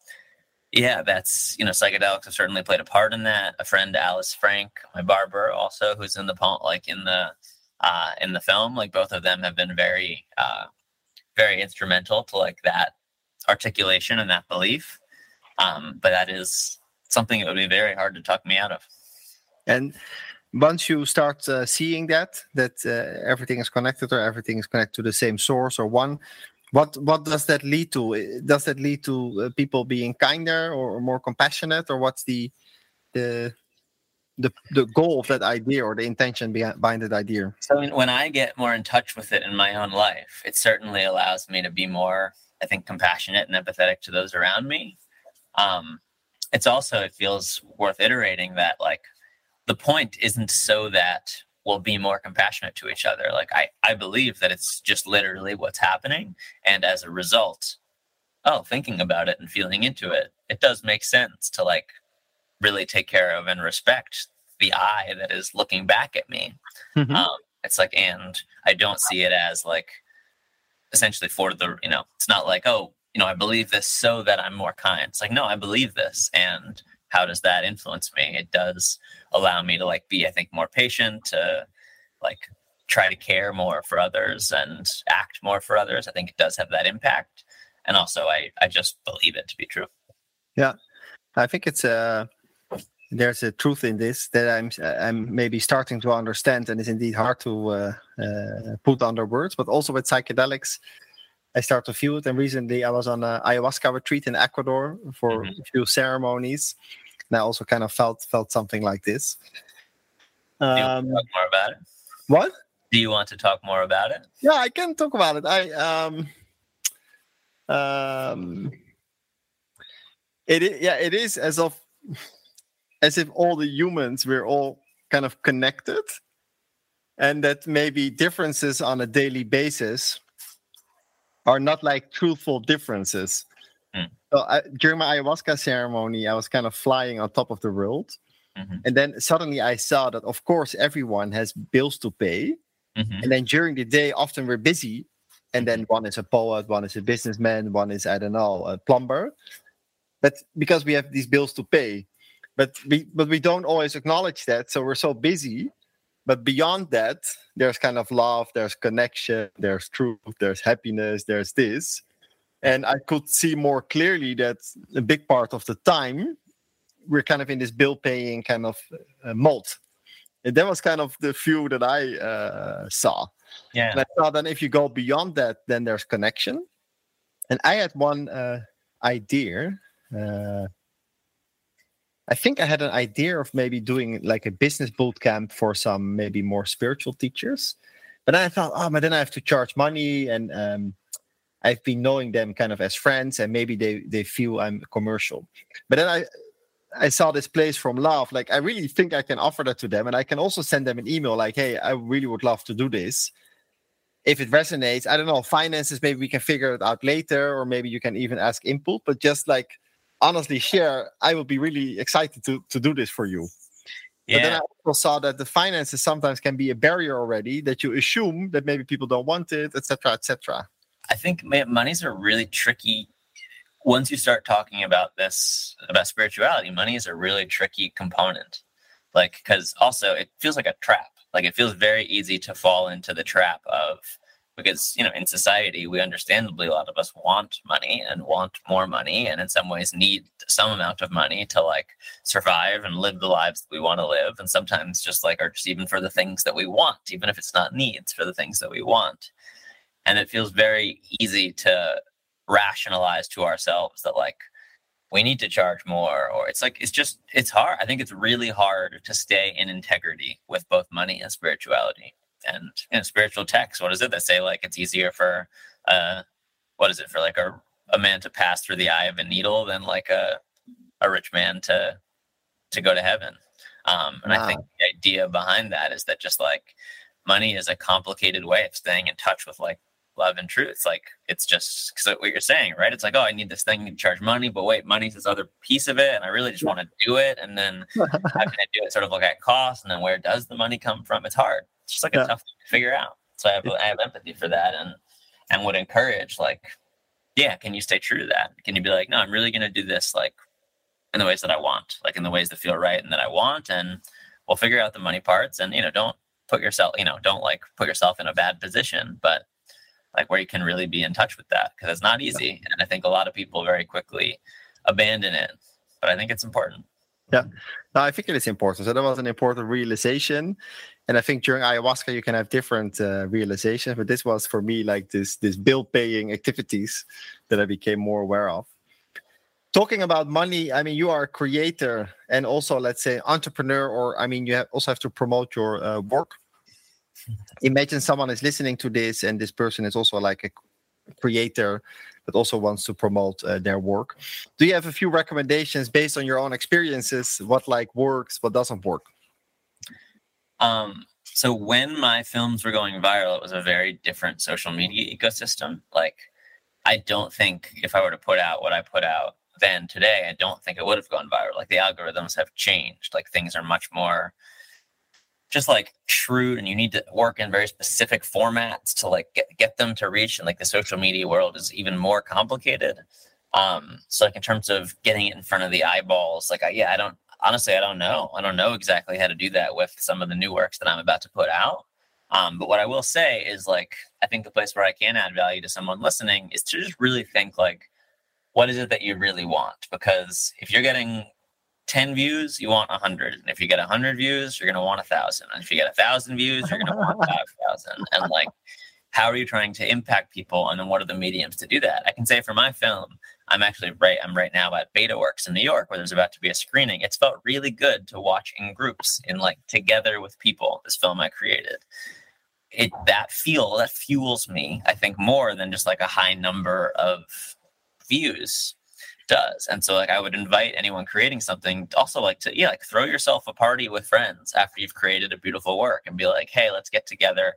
yeah, that's, you know, psychedelics have certainly played a part in that. A friend, Alice Frank, my barber also, who's in the, like in the, uh, in the film, like both of them have been very, uh, very instrumental to like that articulation and that belief. Um, but that is something that would be very hard to talk me out of. And once you start uh, seeing that, that uh, everything is connected or everything is connected to the same source or one, what what does that lead to? Does that lead to uh, people being kinder or more compassionate, or what's the the the the goal of that idea or the intention behind that idea? So when I get more in touch with it in my own life, it certainly allows me to be more, I think, compassionate and empathetic to those around me um, it's also it feels worth iterating that like the point isn't so that we'll be more compassionate to each other. Like i i believe that it's just literally what's happening. And as a result oh thinking about it and feeling into it it does make sense to like really take care of and respect the eye that is looking back at me. Mm-hmm. um, it's like and i don't see it as like essentially for the you know it's not like oh you know i believe this so that i'm more kind. It's like no i believe this. And how does that influence me? It does allow me to like be i think more patient to like try to care more for others and act more for others. I think it does have that impact. And also i i just believe it to be true. Yeah. I think it's uh there's a truth in this that i'm i'm maybe starting to understand and it's indeed hard to uh, uh, put under words but also with psychedelics I start to feel it. And recently, I was on an ayahuasca retreat in Ecuador for mm-hmm. a few ceremonies, and I also kind of felt felt something like this. Um, talk more about it? What? Do you want to talk more about it? Yeah, I can talk about it. I um um it yeah it is as of as if all the humans we're all kind of connected and that maybe differences on a daily basis are not like truthful differences. Mm. So I, during my ayahuasca ceremony, I was kind of flying on top of the world. Mm-hmm. And then suddenly I saw that, of course, everyone has bills to pay. Mm-hmm. And then during the day, often we're busy. And then mm-hmm. one is a poet, one is a businessman, one is, I don't know, a plumber. But because we have these bills to pay, but we but we don't always acknowledge that. So we're so busy but beyond that there's kind of love there's connection there's truth there's happiness there's this. And i could see more clearly that a big part of the time we're kind of in this bill paying kind of uh, mold. And that was kind of the view that i uh, saw. Yeah. And i thought then if you go beyond that then there's connection. And i had one uh, idea uh, I think I had an idea of maybe doing like a business boot camp for some maybe more spiritual teachers. But then I thought, oh, but then I have to charge money and um, I've been knowing them kind of as friends and maybe they they feel I'm commercial. But then I I saw this place from love. Like I really think I can offer that to them. And I can also send them an email like, hey, I really would love to do this. If it resonates, I don't know, finances, maybe we can figure it out later, or maybe you can even ask input, but just like honestly share, I would be really excited to to do this for you. Yeah. But then I also saw that the finances sometimes can be a barrier already that you assume that maybe people don't want it, etc., etc. I think monies are really tricky. Once you start talking about this about spirituality, money is a really tricky component. Like, because also it feels like a trap. Like it feels very easy to fall into the trap of because you know in society we understandably a lot of us want money and want more money and in some ways need some amount of money to like survive and live the lives that we want to live and sometimes just like are just even for the things that we want even if it's not needs for the things that we want. And it feels very easy to rationalize to ourselves that like we need to charge more or it's like it's just it's hard i think it's really hard to stay in integrity with both money and spirituality and in spiritual texts what is it that say like it's easier for uh what is it for like a, a man to pass through the eye of a needle than like a a rich man to to go to heaven um and wow. i think the idea behind that is that just like money is a complicated way of staying in touch with like love and truth. Like it's just because what you're saying, right? It's like, oh, I need this thing to charge money, but wait, money's this other piece of it, and I really just want to do it. And then how can I do it? Sort of look at cost, and then where does the money come from? It's hard. It's just like a tough thing to figure out. So I have I have empathy for that, and and would encourage like, yeah, can you stay true to that? Can you be like, no, I'm really going to do this like in the ways that I want, like in the ways that feel right and that I want, and we'll figure out the money parts, and you know, don't put yourself, you know, don't like put yourself in a bad position, but like where you can really be in touch with that because it's not easy. And I think a lot of people very quickly abandon it, but I think it's important. Yeah, no, I think it is important. So that was an important realization, and I think during ayahuasca you can have different uh, realizations. But this was for me like this this bill paying activities that I became more aware of. Talking about money, I mean, you are a creator and also let's say entrepreneur, or I mean, you have also have to promote your uh, work imagine someone is listening to this and this person is also like a creator but also wants to promote uh, their work. Do you have a few recommendations based on your own experiences what like works what doesn't work? Um so when my films were going viral it was a very different social media ecosystem. Like i don't think if i were to put out what i put out then today i don't think it would have gone viral. Like the algorithms have changed. Like things are much more just like shrewd and you need to work in very specific formats to like get, get them to reach and like the social media world is even more complicated. Um so like in terms of getting it in front of the eyeballs like I, yeah i don't honestly i don't know. I don't know exactly how to do that with some of the new works that i'm about to put out. Um but what i will say is like i think the place where i can add value to someone listening is to just really think like what is it that you really want? Because if you're getting 10 views, you want 100. And if you get 100 views, you're going to want 1,000. And if you get 1,000 views, you're going to want 5,000. And like, how are you trying to impact people? And then what are the mediums to do that? I can say for my film, I'm actually right. I'm right now at BetaWorks in New York, where there's about to be a screening. It's felt really good to watch in groups, in like together with people. This film I created, it that feel that fuels me. I think more than just like a high number of views does. And so like I would invite anyone creating something also like to yeah, like throw yourself a party with friends after you've created a beautiful work and be like, "Hey, let's get together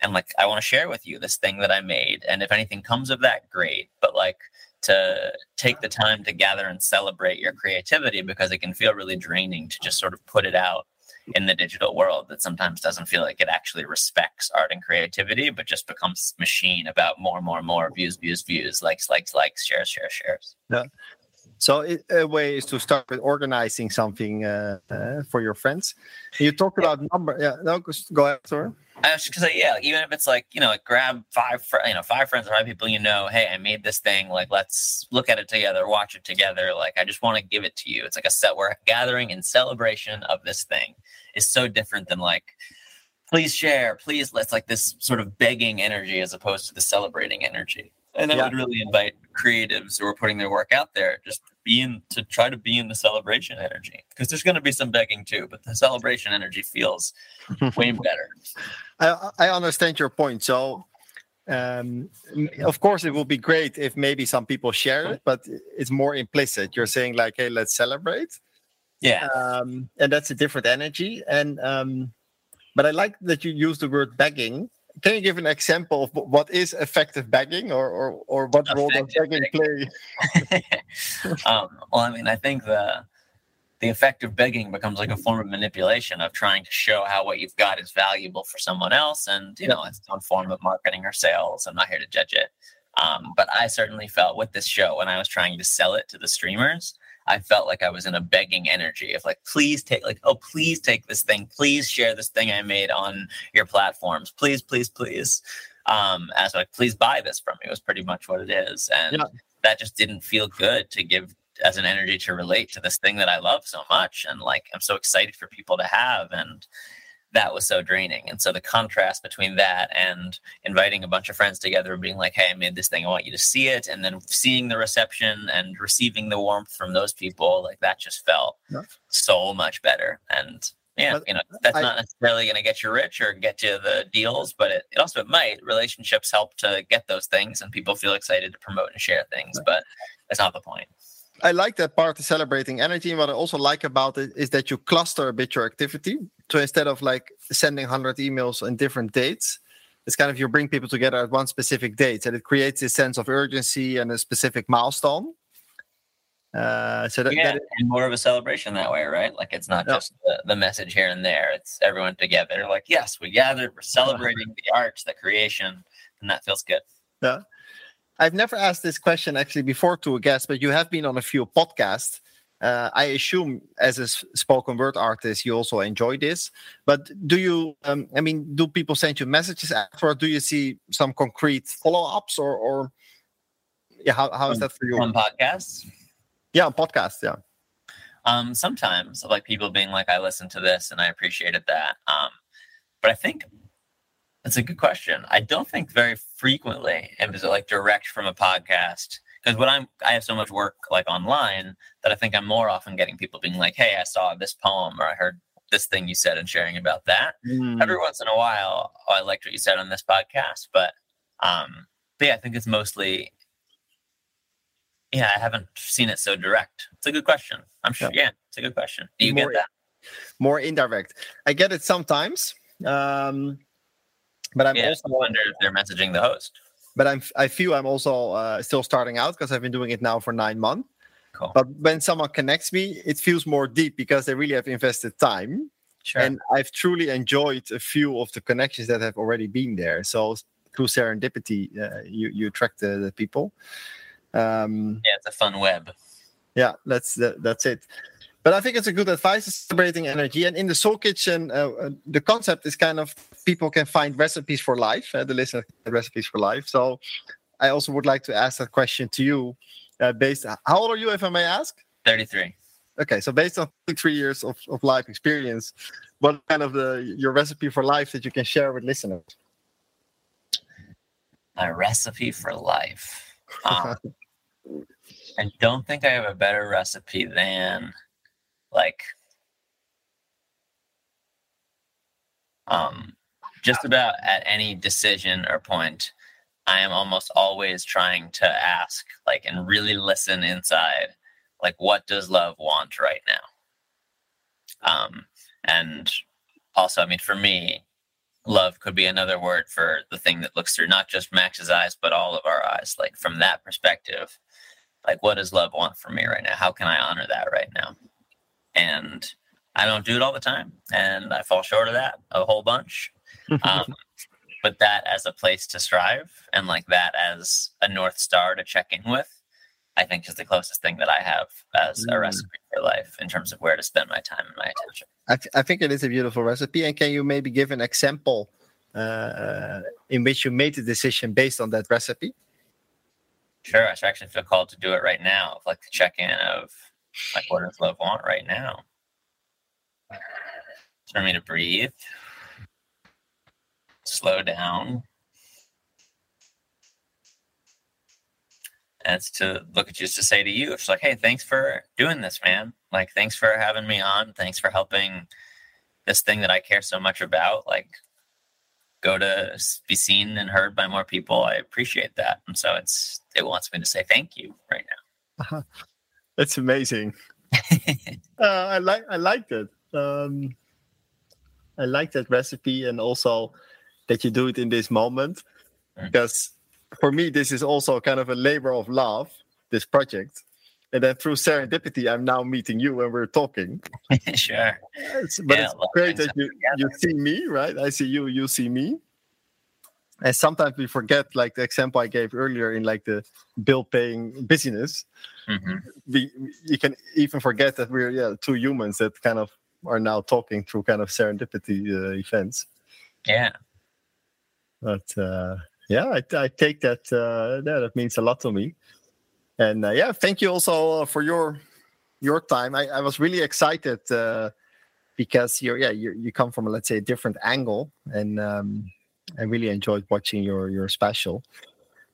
and like I want to share with you this thing that I made. And if anything comes of that, great. But like to take the time to gather and celebrate your creativity because it can feel really draining to just sort of put it out in the digital world that sometimes doesn't feel like it actually respects art and creativity, but just becomes machine about more, and more, and more views, views, views, likes, likes, likes, shares, shares, shares. Yeah. So it, a way is to start with organizing something uh, uh, for your friends. You talked yeah. about number. Yeah, no, go ahead, sorry. Because yeah, even if it's like you know, like grab five, fr- you know, five friends or five people you know. Hey, I made this thing. Like, let's look at it together, watch it together. Like, I just want to give it to you. It's like a set. We're gathering in celebration of this thing. Is so different than like, please share, please. Let's like this sort of begging energy as opposed to the celebrating energy. And I yeah. would really invite creatives who are putting their work out there just be in to try to be in the celebration energy because there's going to be some begging too, but the celebration energy feels way better. I, I understand your point. So, um, of course, it will be great if maybe some people share it, but it's more implicit. You're saying like, "Hey, let's celebrate." Yeah, um, and that's a different energy. And um, but I like that you use the word begging can you give an example of what is effective begging or or, or what effective role does begging play? um, well i mean i think the the effective begging becomes like a form of manipulation of trying to show how what you've got is valuable for someone else and you know it's some form of marketing or sales. I'm not here to judge it. Um, but i certainly felt with this show when i was trying to sell it to the streamers I felt like I was in a begging energy of like, please take, like, oh, please take this thing. Please share this thing I made on your platforms. Please, please, please. Um, as like, please buy this from me was pretty much what it is. And yeah. that just didn't feel good to give as an energy to relate to this thing that I love so much. And like, I'm so excited for people to have. And that was so draining. And so the contrast between that and inviting a bunch of friends together and being like, hey, I made this thing, I want you to see it. And then seeing the reception and receiving the warmth from those people, like that just felt yeah. so much better. And yeah, but you know, that's I, not necessarily going to get you rich or get you the deals, but it, it also it might. Relationships help to get those things and people feel excited to promote and share things, but that's not the point. I like that part of celebrating energy. And what I also like about it is that you cluster a bit your activity. So instead of like sending 100 emails on different dates, it's kind of you bring people together at one specific date and it creates a sense of urgency and a specific milestone. Uh, so that, yeah, that and more of a celebration that way, right? Like it's not just the, the message here and there; it's everyone together. Like, yes, we gathered, we're celebrating the art, the creation, and that feels good. Yeah, I've never asked this question actually before to a guest, but you have been on a few podcasts. Uh, I assume as a spoken word artist, you also enjoy this. But do you? Um, I mean, do people send you messages after? Do you see some concrete follow ups, or, or yeah, how, how is that for you on podcasts? Yeah, on podcasts. Yeah. Um, sometimes like people being like, "I listened to this and I appreciated that." Um, but I think that's a good question. I don't think very frequently and is it like direct from a podcast because when I'm I have so much work like online that I think I'm more often getting people being like, "Hey, I saw this poem or I heard this thing you said and sharing about that." Mm. Every once in a while, oh, I liked what you said on this podcast, but um, but yeah, I think it's mostly yeah, I haven't seen it so direct. It's a good question. I'm sure. Yeah, yeah it's a good question. Do you more, get that? More indirect. I get it sometimes. Um, but I'm yeah, also wonder if they're messaging the host but I'm I feel I'm also uh, still starting out because I've been doing it now for nine months. Cool. But when someone connects me, it feels more deep because they really have invested time. Sure. And I've truly enjoyed a few of the connections that have already been there. So through serendipity, uh, you you attract the, the people. Um, yeah, it's a fun web. Yeah, that's that, that's it. But I think it's a good advice, celebrating energy. And in the Soul Kitchen, uh, uh, the concept is kind of people can find recipes for life. Uh, the listener recipes for life. So I also would like to ask that question to you. Uh, based, how old are you, if I may ask? Thirty-three. Okay, so based on three years of, of life experience, what kind of the your recipe for life that you can share with listeners? My recipe for life. Um, I don't think I have a better recipe than like um just about at any decision or point i am almost always trying to ask like and really listen inside like what does love want right now? Um and also i mean for me love could be another word for the thing that looks through not just max's eyes but all of our eyes like from that perspective like what does love want from me right now? How can i honor that right now and I don't do it all the time, and I fall short of that a whole bunch. Um, but that as a place to strive, and like that as a north star to check in with, I think is the closest thing that I have as a mm. recipe for life in terms of where to spend my time and my attention. I, th- I think it is a beautiful recipe. And can you maybe give an example uh, in which you made the decision based on that recipe? Sure. I actually feel called to do it right now, like the check in of like, what does love want right now? For me to breathe, slow down. It's to look at you just to say to you, it's like, hey, thanks for doing this, man. Like, thanks for having me on. Thanks for helping this thing that I care so much about. Like, go to be seen and heard by more people. I appreciate that. And so it's, it wants me to say thank you right now. Uh-huh. That's amazing. uh, I like I like that. Um, I like that recipe and also that you do it in this moment mm. because for me this is also kind of a labor of love. This project, and then through serendipity, I'm now meeting you and we're talking. sure. It's, but yeah, it's great that you, you see me, right? I see you, you see me and sometimes we forget like the example i gave earlier in like the bill paying business. Mm-hmm. we you can even forget that we're yeah two humans that kind of are now talking through kind of serendipity uh, events. Yeah. But uh yeah i, I take that uh yeah that means a lot to me. And uh, yeah thank you also for your your time. I, I was really excited uh because you're yeah you you come from let's say a different angle. And um I really enjoyed watching your your special.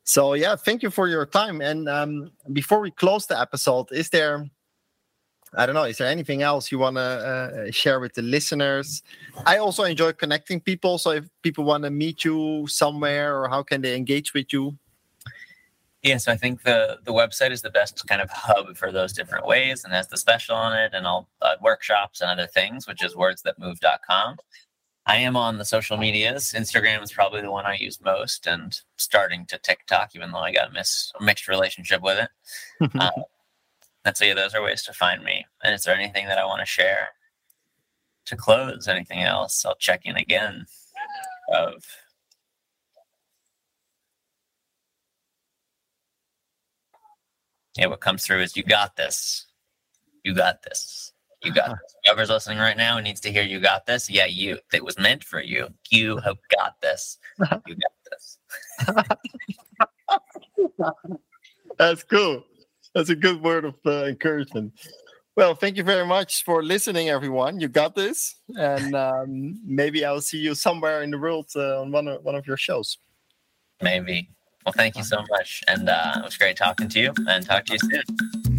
So yeah, thank you for your time. And um, before we close the episode, is there I don't know. Is there anything else you want to uh, share with the listeners? I also enjoy connecting people. So if people want to meet you somewhere, or how can they engage with you? Yeah, so I think the the website is the best kind of hub for those different ways, and has the special on it, and all uh, workshops and other things, which is wordsthatmove.com. I am on the social medias. Instagram is probably the one I use most, and starting to TikTok, even though I got a, miss, a mixed relationship with it. um, and so, yeah, those are ways to find me. And is there anything that I want to share to close? Anything else? I'll check in again. Of yeah, what comes through is you got this. You got this. You got this. Whoever's listening right now needs to hear you got this, yeah, you. It was meant for you. You have got this. You got this. That's cool. That's a good word of uh, encouragement. Well, thank you very much for listening, everyone. You got this, and um, maybe I'll see you somewhere in the world uh, on one of, one of your shows. Maybe. Well, thank you so much, and uh, it was great talking to you. And talk to you soon.